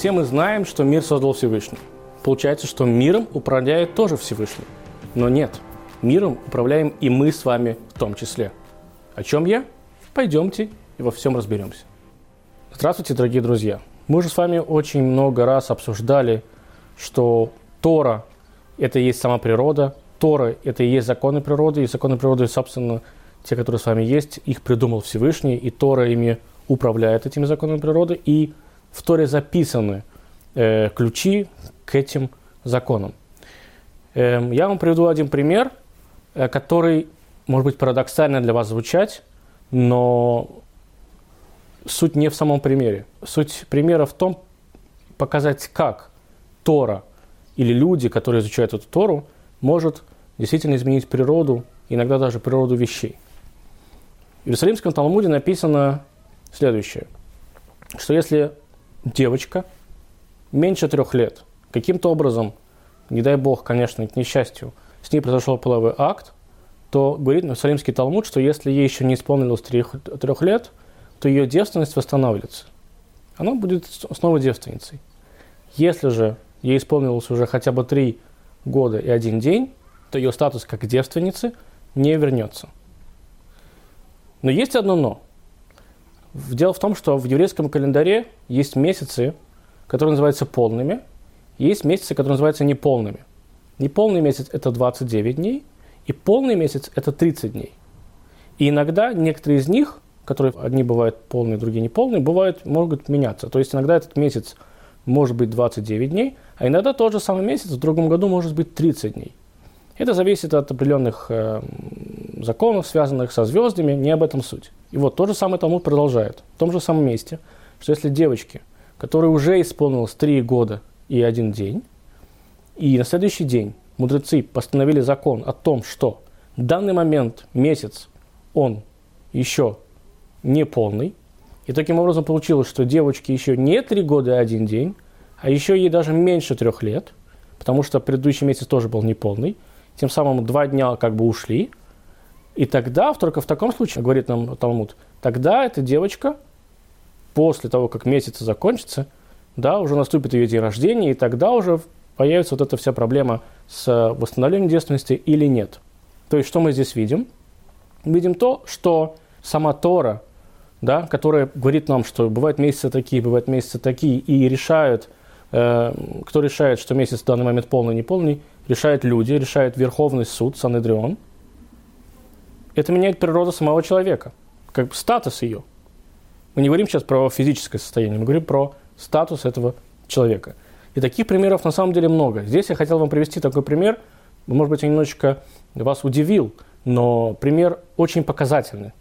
все мы знаем, что мир создал Всевышний. Получается, что миром управляет тоже Всевышний. Но нет, миром управляем и мы с вами в том числе. О чем я? Пойдемте и во всем разберемся. Здравствуйте, дорогие друзья. Мы уже с вами очень много раз обсуждали, что Тора – это и есть сама природа, Тора – это и есть законы природы, и законы природы, собственно, те, которые с вами есть, их придумал Всевышний, и Тора ими управляет этими законами природы, и в Торе записаны э, ключи к этим законам. Э, я вам приведу один пример, э, который, может быть, парадоксально для вас звучать, но суть не в самом примере. Суть примера в том, показать, как Тора или люди, которые изучают эту Тору, может действительно изменить природу, иногда даже природу вещей. В Иерусалимском Талмуде написано следующее, что если девочка меньше трех лет каким-то образом, не дай бог, конечно, к несчастью, с ней произошел половой акт, то говорит Иерусалимский Талмуд, что если ей еще не исполнилось трех, трех лет, то ее девственность восстанавливается. Она будет снова девственницей. Если же ей исполнилось уже хотя бы три года и один день, то ее статус как девственницы не вернется. Но есть одно но. Дело в том, что в еврейском календаре есть месяцы, которые называются полными, есть месяцы, которые называются неполными. Неполный месяц – это 29 дней, и полный месяц – это 30 дней. И иногда некоторые из них, которые одни бывают полные, другие неполные, бывают, могут меняться. То есть иногда этот месяц может быть 29 дней, а иногда тот же самый месяц в другом году может быть 30 дней. Это зависит от определенных э, законов, связанных со звездами, не об этом суть. И вот то же самое Талмуд продолжает, в том же самом месте, что если девочки, которой уже исполнилось 3 года и один день, и на следующий день мудрецы постановили закон о том, что в данный момент месяц, он еще не полный, и таким образом получилось, что девочке еще не 3 года и один день, а еще ей даже меньше трех лет, потому что предыдущий месяц тоже был неполный, тем самым два дня как бы ушли, и тогда, только в таком случае, говорит нам Талмуд, тогда эта девочка, после того, как месяц закончится, да, уже наступит ее день рождения, и тогда уже появится вот эта вся проблема с восстановлением девственности или нет. То есть, что мы здесь видим? Видим то, что сама Тора, да, которая говорит нам, что бывают месяцы такие, бывают месяцы такие, и решают, э, кто решает, что месяц в данный момент полный, не полный, решают люди, решает Верховный суд, Санедрион – это меняет природу самого человека, как бы статус ее. Мы не говорим сейчас про физическое состояние, мы говорим про статус этого человека. И таких примеров на самом деле много. Здесь я хотел вам привести такой пример, может быть, он немножечко вас удивил, но пример очень показательный,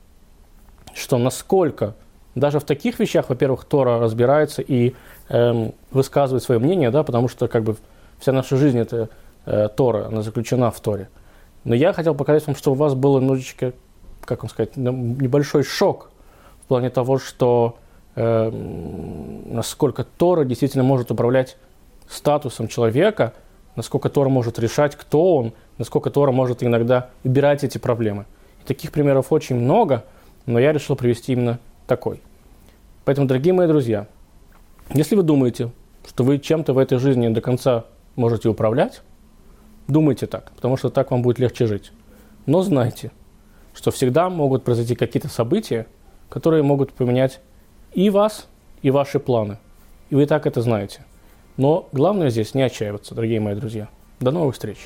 что насколько даже в таких вещах, во-первых, Тора разбирается и эм, высказывает свое мнение, да, потому что как бы вся наша жизнь это э, Тора, она заключена в Торе. Но я хотел показать вам, что у вас был немножечко, как вам сказать, небольшой шок в плане того, что э, насколько Тора действительно может управлять статусом человека, насколько Тора может решать, кто он, насколько Тора может иногда убирать эти проблемы. И таких примеров очень много, но я решил привести именно такой. Поэтому, дорогие мои друзья, если вы думаете, что вы чем-то в этой жизни до конца можете управлять, Думайте так, потому что так вам будет легче жить. Но знайте, что всегда могут произойти какие-то события, которые могут поменять и вас, и ваши планы. И вы и так это знаете. Но главное здесь не отчаиваться, дорогие мои друзья. До новых встреч!